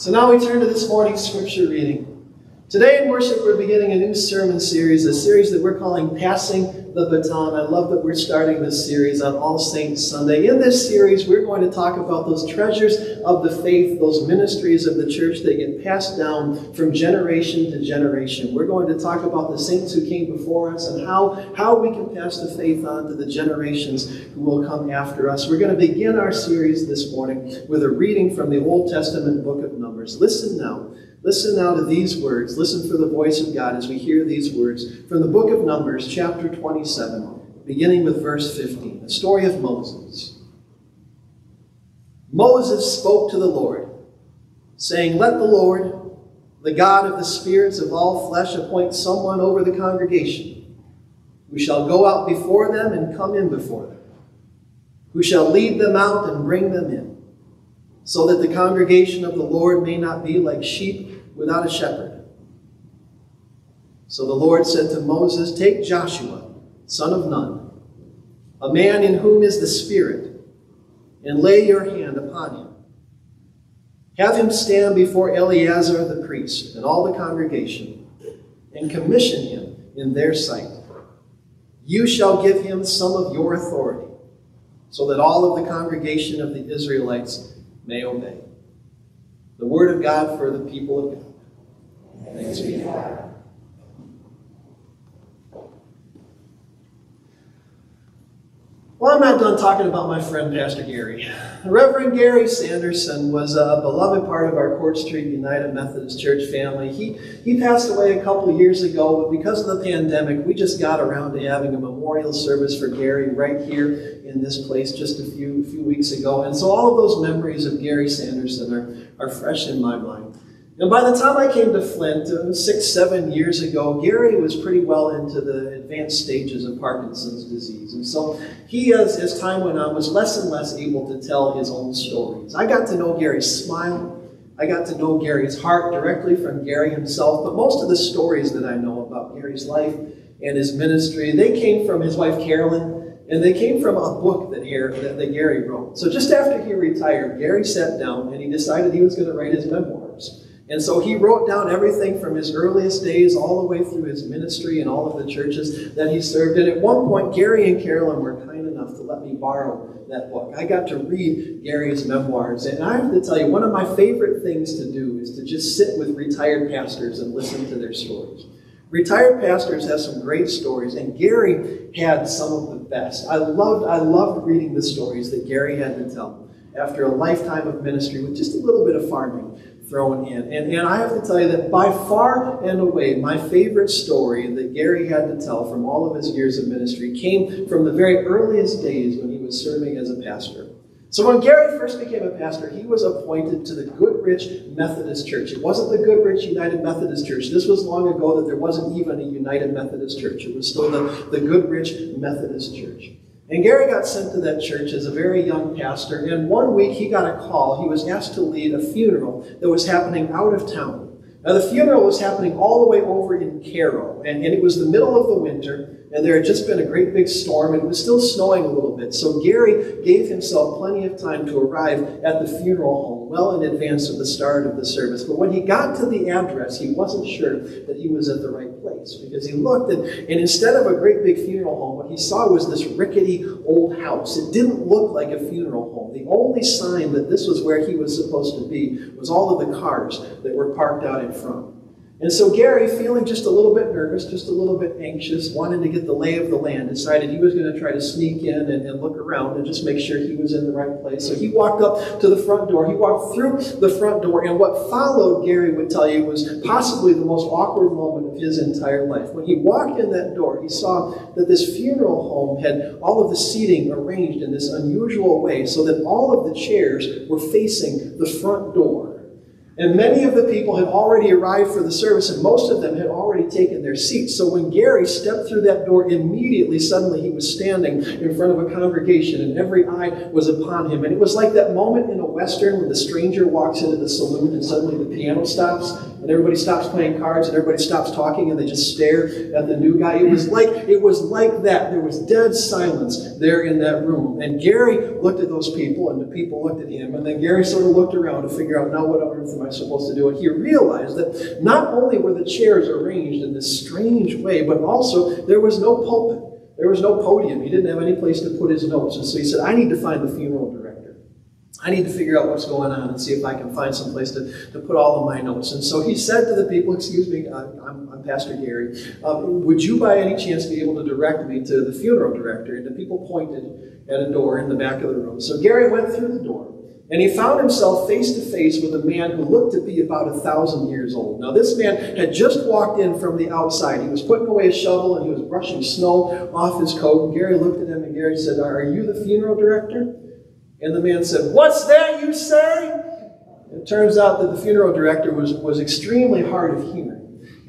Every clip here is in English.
So now we turn to this morning's scripture reading. Today in worship, we're beginning a new sermon series, a series that we're calling Passing the Baton. I love that we're starting this series on All Saints Sunday. In this series, we're going to talk about those treasures of the faith, those ministries of the church that get passed down from generation to generation. We're going to talk about the saints who came before us and how, how we can pass the faith on to the generations who will come after us. We're going to begin our series this morning with a reading from the Old Testament book of Numbers. Listen now. Listen now to these words. Listen for the voice of God as we hear these words from the book of Numbers, chapter 27, beginning with verse 15, the story of Moses. Moses spoke to the Lord, saying, Let the Lord, the God of the spirits of all flesh, appoint someone over the congregation, who shall go out before them and come in before them, who shall lead them out and bring them in so that the congregation of the Lord may not be like sheep without a shepherd. So the Lord said to Moses, Take Joshua, son of Nun, a man in whom is the Spirit, and lay your hand upon him. Have him stand before Eleazar the priest and all the congregation, and commission him in their sight. You shall give him some of your authority, so that all of the congregation of the Israelites may obey. The word of God for the people of God. Thanks be to God. Well, I'm not done talking about my friend, Pastor Gary. Reverend Gary Sanderson was a beloved part of our Court Street United Methodist Church family. He, he passed away a couple years ago, but because of the pandemic, we just got around to having a memorial service for Gary right here in this place just a few, few weeks ago. And so all of those memories of Gary Sanderson are, are fresh in my mind. And by the time I came to Flint, uh, six, seven years ago, Gary was pretty well into the advanced stages of Parkinson's disease. And so he, as, as time went on, was less and less able to tell his own stories. I got to know Gary's smile. I got to know Gary's heart directly from Gary himself. But most of the stories that I know about Gary's life and his ministry, they came from his wife, Carolyn, and they came from a book that, that, that Gary wrote. So just after he retired, Gary sat down and he decided he was going to write his memoirs. And so he wrote down everything from his earliest days all the way through his ministry and all of the churches that he served. And at one point, Gary and Carolyn were kind enough to let me borrow that book. I got to read Gary's memoirs. And I have to tell you, one of my favorite things to do is to just sit with retired pastors and listen to their stories. Retired pastors have some great stories, and Gary had some of the best. I loved, I loved reading the stories that Gary had to tell after a lifetime of ministry with just a little bit of farming thrown in. And, and I have to tell you that by far and away, my favorite story that Gary had to tell from all of his years of ministry came from the very earliest days when he was serving as a pastor. So when Gary first became a pastor, he was appointed to the Goodrich Methodist Church. It wasn't the Goodrich United Methodist Church. This was long ago that there wasn't even a United Methodist Church. It was still the, the Goodrich Methodist Church. And Gary got sent to that church as a very young pastor, and one week he got a call. He was asked to lead a funeral that was happening out of town. Now, the funeral was happening all the way over in Caro, and, and it was the middle of the winter, and there had just been a great big storm, and it was still snowing a little bit. So Gary gave himself plenty of time to arrive at the funeral home well in advance of the start of the service. But when he got to the address, he wasn't sure that he was at the right place because he looked, and, and instead of a great big funeral home, what he saw was this rickety old house. It didn't look like a funeral home. The only sign that this was where he was supposed to be was all of the cars that were parked out in front. And so Gary, feeling just a little bit nervous, just a little bit anxious, wanting to get the lay of the land, decided he was going to try to sneak in and, and, look around and just make sure he was in the right place. So he walked up to the front door. He walked through the front door, and what followed, Gary would tell you, was possibly the most awkward moment of his entire life. When he walked in that door, he saw that this funeral home had all of the seating arranged in this unusual way so that all of the chairs were facing the front door. And many of the people had already arrived for the service, and most of them had already taken their seats. So when Gary stepped through that door, immediately, suddenly, he was standing in front of a congregation, and every eye was upon him. And it was like that moment in a Western when the stranger walks into the saloon and suddenly the piano stops and everybody stops playing cards and everybody stops talking and they just stare at the new guy. It was like it was like that. There was dead silence there in that room. And Gary looked at those people and the people looked at him and then Gary sort of looked around to figure out now what on earth am I supposed to do? And he realized that not only were the chairs arranged in this strange way, but also there was no pulpit. There was no podium. He didn't have any place to put his notes. And so he said, I need to find the funeral director. I need to figure out what's going on and see if I can find some place to, to put all of my notes. And so he said to the people, Excuse me, I'm, I'm Pastor Gary. Um, would you by any chance be able to direct me to the funeral director? And the people pointed at a door in the back of the room. So Gary went through the door. And he found himself face to face with a man who looked to be about a thousand years old. Now, this man had just walked in from the outside. He was putting away a shovel and he was brushing snow off his coat. And Gary looked at him and Gary said, Are you the funeral director? And the man said, What's that you say? It turns out that the funeral director was, was extremely hard of hearing.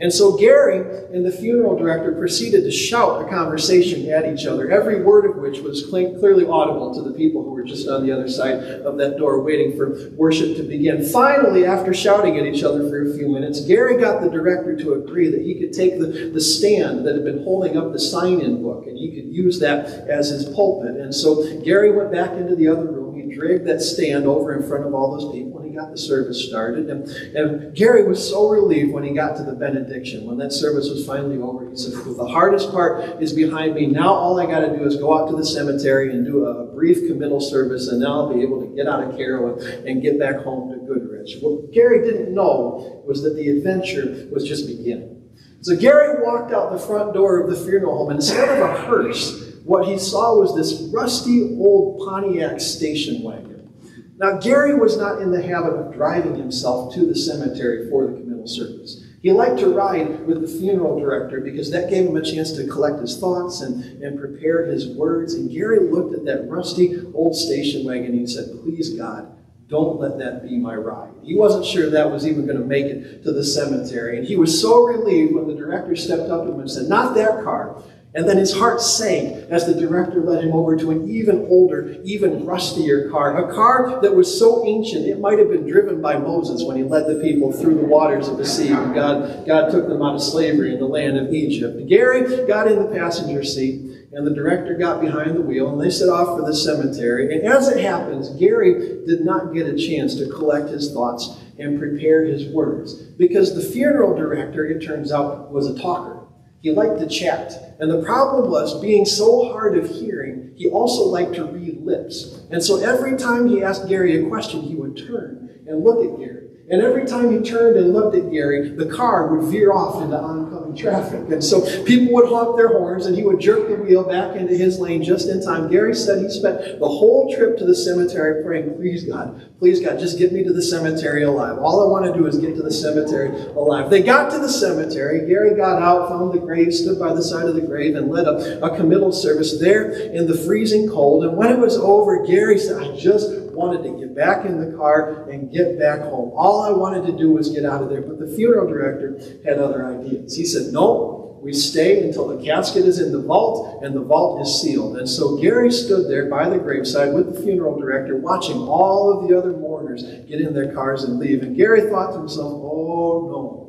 And so Gary and the funeral director proceeded to shout a conversation at each other, every word of which was clearly audible to the people who were just on the other side of that door waiting for worship to begin. Finally, after shouting at each other for a few minutes, Gary got the director to agree that he could take the, the stand that had been holding up the sign in book and he could use that as his pulpit. And so Gary went back into the other room. He dragged that stand over in front of all those people and he got the service started. And, and Gary was so relieved when he got to the benediction. When that service was finally over, he said, well, The hardest part is behind me. Now all I got to do is go out to the cemetery and do a brief committal service, and now I'll be able to get out of Caro and, and get back home to Goodrich. What Gary didn't know was that the adventure was just beginning. So Gary walked out the front door of the funeral home, and instead of a hearse, what he saw was this rusty old Pontiac station wagon. Now, Gary was not in the habit of driving himself to the cemetery for the committal service. He liked to ride with the funeral director because that gave him a chance to collect his thoughts and, and prepare his words. And Gary looked at that rusty old station wagon and he said, Please, God, don't let that be my ride. He wasn't sure that was even going to make it to the cemetery. And he was so relieved when the director stepped up to him and said, Not that car. And then his heart sank as the director led him over to an even older, even rustier car. A car that was so ancient it might have been driven by Moses when he led the people through the waters of the sea when God, God took them out of slavery in the land of Egypt. Gary got in the passenger seat and the director got behind the wheel and they set off for the cemetery. And as it happens, Gary did not get a chance to collect his thoughts and prepare his words because the funeral director, it turns out, was a talker. He liked to chat. And the problem was, being so hard of hearing, he also liked to read lips. And so every time he asked Gary a question, he would turn and look at Gary. And every time he turned and looked at Gary, the car would veer off into oncoming traffic. And so people would honk their horns and he would jerk the wheel back into his lane just in time. Gary said he spent the whole trip to the cemetery praying, please God, please God, just get me to the cemetery alive. All I want to do is get to the cemetery alive. They got to the cemetery. Gary got out, found the grave, stood by the side of the grave, and led a, a committal service there in the freezing cold. And when it was over, Gary said, I just wanted to get back in the car and get back home. All I wanted to do was get out of there. But the funeral director had other ideas. He said, No, we stay until the casket is in the vault and the vault is sealed. And so Gary stood there by the graveside with the funeral director, watching all of the other mourners get in their cars and leave. And Gary thought to himself, Oh no.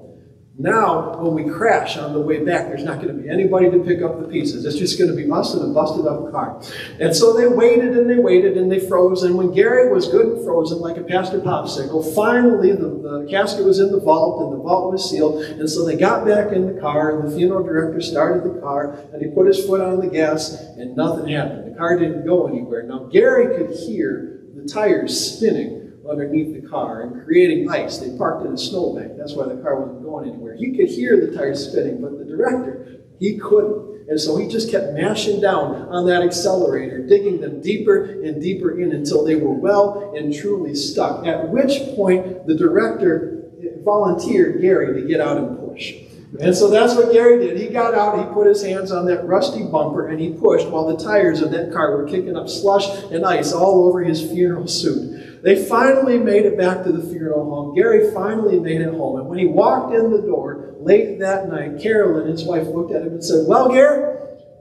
Now, when we crash on the way back, there's not going to be anybody to pick up the pieces. It's just going to be us in a busted up car. And so they waited and they waited and they froze. And when Gary was good and frozen, like a pastor popsicle, finally the, the casket was in the vault and the vault was sealed. And so they got back in the car and the funeral director started the car and he put his foot on the gas and nothing happened. The car didn't go anywhere. Now, Gary could hear the tires spinning underneath the car and creating ice. They parked in a snowbank. That's why the car wasn't going anywhere. He could hear the tires spinning, but the director, he couldn't. And so he just kept mashing down on that accelerator, digging them deeper and deeper in until they were well and truly stuck. At which point, the director volunteered Gary to get out and push. And so that's what Gary did. He got out, he put his hands on that rusty bumper, and he pushed while the tires of that car were kicking up slush and ice all over his funeral suit. They finally made it back to the funeral home. Gary finally made it home. And when he walked in the door late that night, Carolyn, his wife, looked at him and said, Well, Gary,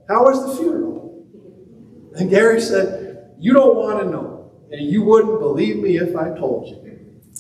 how was the funeral? And Gary said, You don't want to know. and you wouldn't believe me if I told you.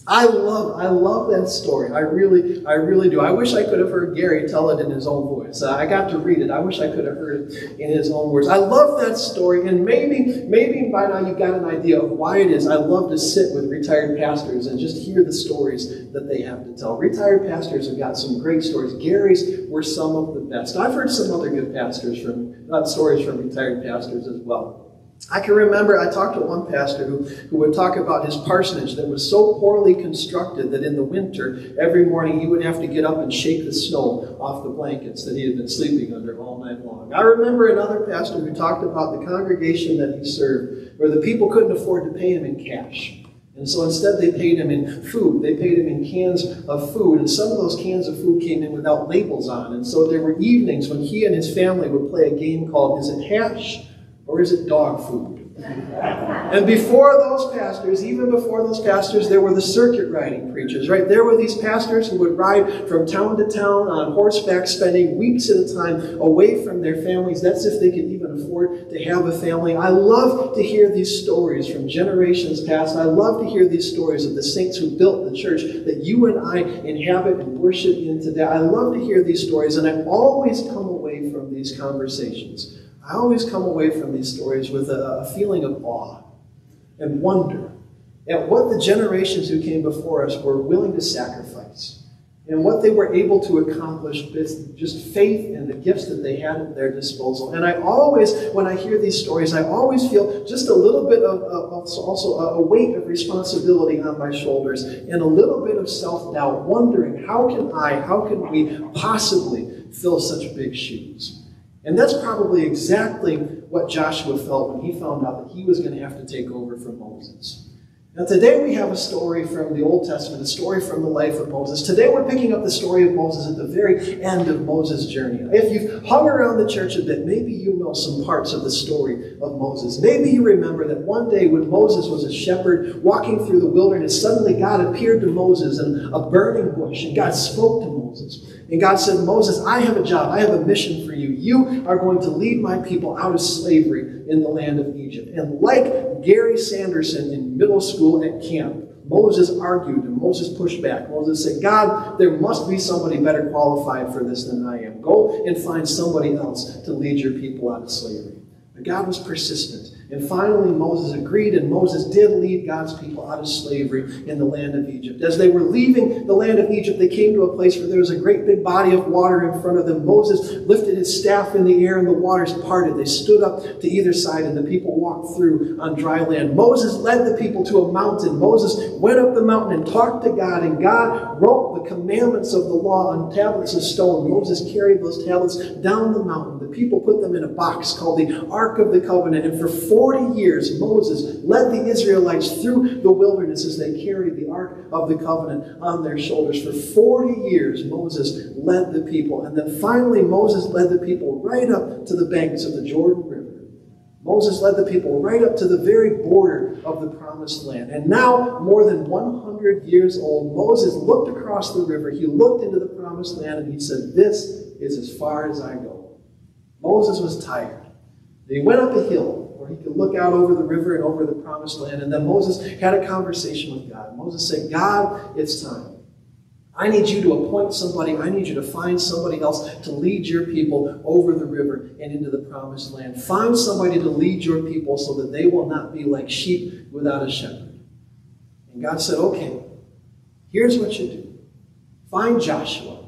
I love, I love that story. I really, I really do. I wish I could have heard Gary tell it in his own voice. Uh, I got to read it. I wish I could have heard it in his own words. I love that story, and maybe, maybe by now you've got an idea of why it is I love to sit with retired pastors and just hear the stories that they have to tell. Retired pastors have got some great stories. Gary's were some of the best. I've heard some other good pastors from, not stories from retired pastors as well. I can remember I talked to one pastor who, who would talk about his parsonage that was so poorly constructed that in the winter, every morning he would have to get up and shake the snow off the blankets that he had been sleeping under all night long. I remember another pastor who talked about the congregation that he served, where the people couldn't afford to pay him in cash. And so instead, they paid him in food. They paid him in cans of food. And some of those cans of food came in without labels on. And so there were evenings when he and his family would play a game called Is It Hash? Or is it dog food? And before those pastors, even before those pastors, there were the circuit riding preachers, right? There were these pastors who would ride from town to town on horseback, spending weeks at a time away from their families. That's if they could even afford to have a family. I love to hear these stories from generations past. I love to hear these stories of the saints who built the church that you and I inhabit and worship in today. I love to hear these stories, and I always come away from these conversations I always come away from these stories with a, a feeling of awe and wonder at what the generations who came before us were willing to sacrifice and what they were able to accomplish with just faith and the gifts that they had at their disposal. And I always, when I hear these stories, I always feel just a little bit of, of also a weight of responsibility on my shoulders and a little bit of self doubt, wondering how can I, how can we possibly fill such big shoes? And that's probably exactly what Joshua felt when he found out that he was going to have to take over from Moses. Now, today we have a story from the Old Testament, a story from the life of Moses. Today we're picking up the story of Moses at the very end of Moses' journey. If you've hung around the church a bit, maybe you know some parts of the story of Moses. Maybe you remember that one day when Moses was a shepherd walking through the wilderness, suddenly God appeared to Moses in a burning bush, and God spoke to Moses. And God said, Moses, I have a job. I have a mission for you. You are going to lead my people out of slavery in the land of Egypt. And like Gary Sanderson in middle school at camp, Moses argued and Moses pushed back. Moses said, God, there must be somebody better qualified for this than I am. Go and find somebody else to lead your people out of slavery. But God was persistent. And finally, Moses agreed, and Moses did lead God's people out of slavery in the land of Egypt. As they were leaving the land of Egypt, they came to a place where there was a great big body of water in front of them. Moses lifted his staff in the air, and the waters parted. They stood up to either side, and the people walked through on dry land. Moses led the people to a mountain. Moses went up the mountain and talked to God, and God wrote the commandments of the law on tablets of stone. Moses carried those tablets down the mountain. The people put them in a box called the Ark of the Covenant, and for 40 years, Moses led the Israelites through the wilderness as they carried the Ark of the Covenant on their shoulders. For 40 years, Moses led the people. And then finally, Moses led the people right up to the banks of the Jordan River. Moses led the people right up to the very border of the promised land. And now, more than 100 years old, Moses looked across the river. He looked into the promised land and he said, This is as far as I go. Moses was tired. He went up a hill he could look out over the river and over the promised land. And then Moses had a conversation with God. Moses said, God, it's time. I need you to appoint somebody. I need you to find somebody else to lead your people over the river and into the promised land. Find somebody to lead your people so that they will not be like sheep without a shepherd. And God said, okay, here's what you do. Find Joshua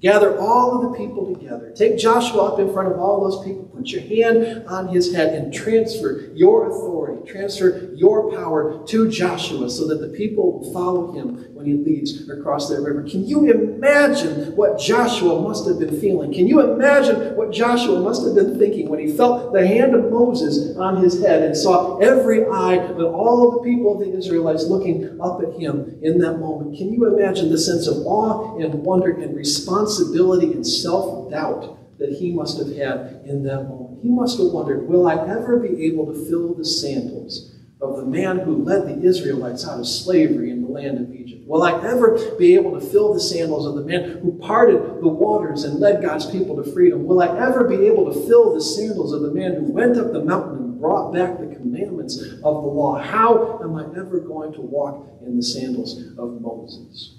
Gather all of the people together. Take Joshua up in front of all those people. Put your hand on his head and transfer your authority, transfer your power to Joshua so that the people follow him when he leads across that river. Can you imagine what Joshua must have been feeling? Can you imagine what Joshua must have been thinking when he felt the hand of Moses on his head and saw every eye of all the people of the Israelites looking up at him in that moment? Can you imagine the sense of awe and wonder and responsibility and self doubt? That he must have had in that moment. He must have wondered, will I ever be able to fill the sandals of the man who led the Israelites out of slavery in the land of Egypt? Will I ever be able to fill the sandals of the man who parted the waters and led God's people to freedom? Will I ever be able to fill the sandals of the man who went up the mountain and brought back the commandments of the law? How am I ever going to walk in the sandals of Moses?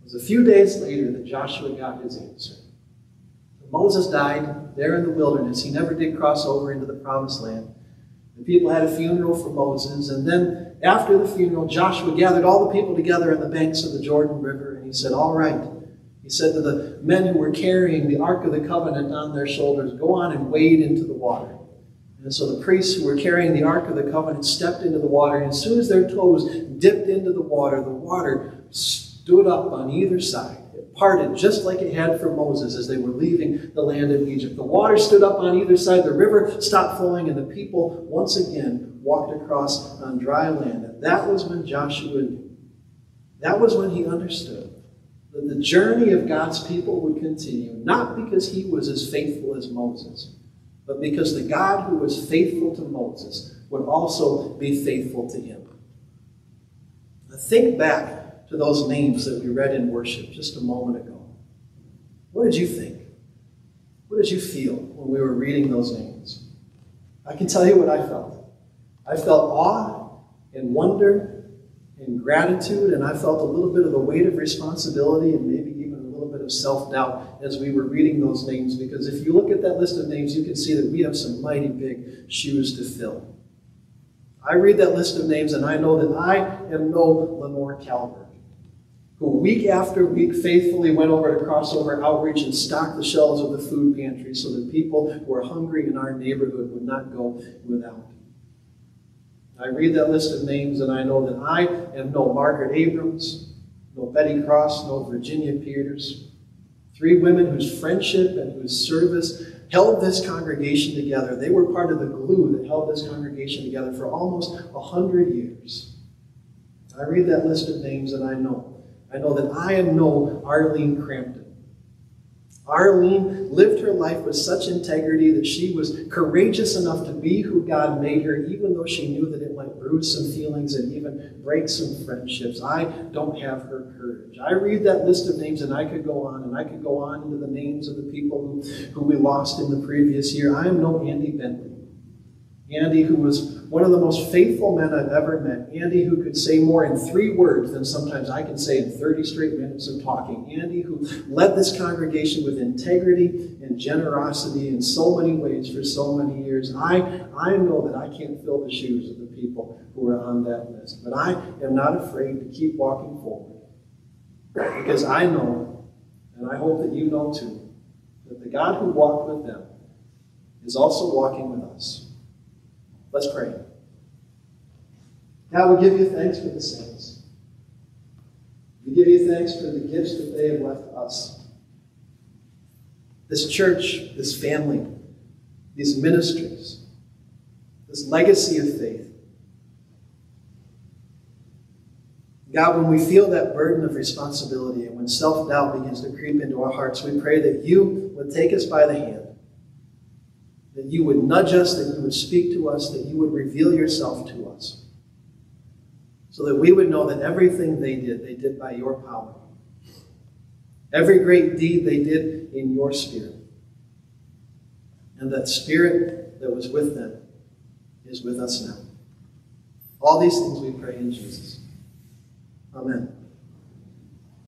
It was a few days later that Joshua got his answer. Moses died there in the wilderness. He never did cross over into the promised land. The people had a funeral for Moses, and then after the funeral, Joshua gathered all the people together on the banks of the Jordan River, and he said, All right. He said to the men who were carrying the Ark of the Covenant on their shoulders, Go on and wade into the water. And so the priests who were carrying the Ark of the Covenant stepped into the water, and as soon as their toes dipped into the water, the water stood up on either side parted just like it had for Moses as they were leaving the land of Egypt. The water stood up on either side, the river stopped flowing, and the people once again walked across on dry land. And that was when Joshua knew. That was when he understood that the journey of God's people would continue, not because he was as faithful as Moses, but because the God who was faithful to Moses would also be faithful to him. Now think back to those names that we read in worship just a moment ago. What did you think? What did you feel when we were reading those names? I can tell you what I felt. I felt awe and wonder and gratitude, and I felt a little bit of the weight of responsibility and maybe even a little bit of self doubt as we were reading those names. Because if you look at that list of names, you can see that we have some mighty big shoes to fill. I read that list of names and I know that I am no Lenore Calvert who week after week faithfully went over to crossover outreach and stocked the shelves of the food pantry so that people who were hungry in our neighborhood would not go without. I read that list of names and I know that I am no Margaret Abrams, no Betty Cross, no Virginia Peters, three women whose friendship and whose service held this congregation together. They were part of the glue that held this congregation together for almost a hundred years. I read that list of names and I know I know that I am no Arlene Crampton. Arlene lived her life with such integrity that she was courageous enough to be who God made her, even though she knew that it might bruise some feelings and even break some friendships. I don't have her courage. I read that list of names and I could go on and I could go on into the names of the people who, who we lost in the previous year. I am no Andy Bentley. Andy, who was one of the most faithful men I've ever met. Andy, who could say more in three words than sometimes I can say in 30 straight minutes of talking. Andy, who led this congregation with integrity and generosity in so many ways for so many years. I, I know that I can't fill the shoes of the people who are on that list, but I am not afraid to keep walking forward because I know, and I hope that you know too, that the God who walked with them is also walking with us. Let's pray. God, we give you thanks for the saints. We give you thanks for the gifts that they have left us. This church, this family, these ministries, this legacy of faith. God, when we feel that burden of responsibility and when self doubt begins to creep into our hearts, we pray that you would take us by the hand that you would nudge us, that you would speak to us, that you would reveal yourself to us. So that we would know that everything they did, they did by your power. Every great deed they did in your spirit. And that spirit that was with them is with us now. All these things we pray in Jesus. Amen.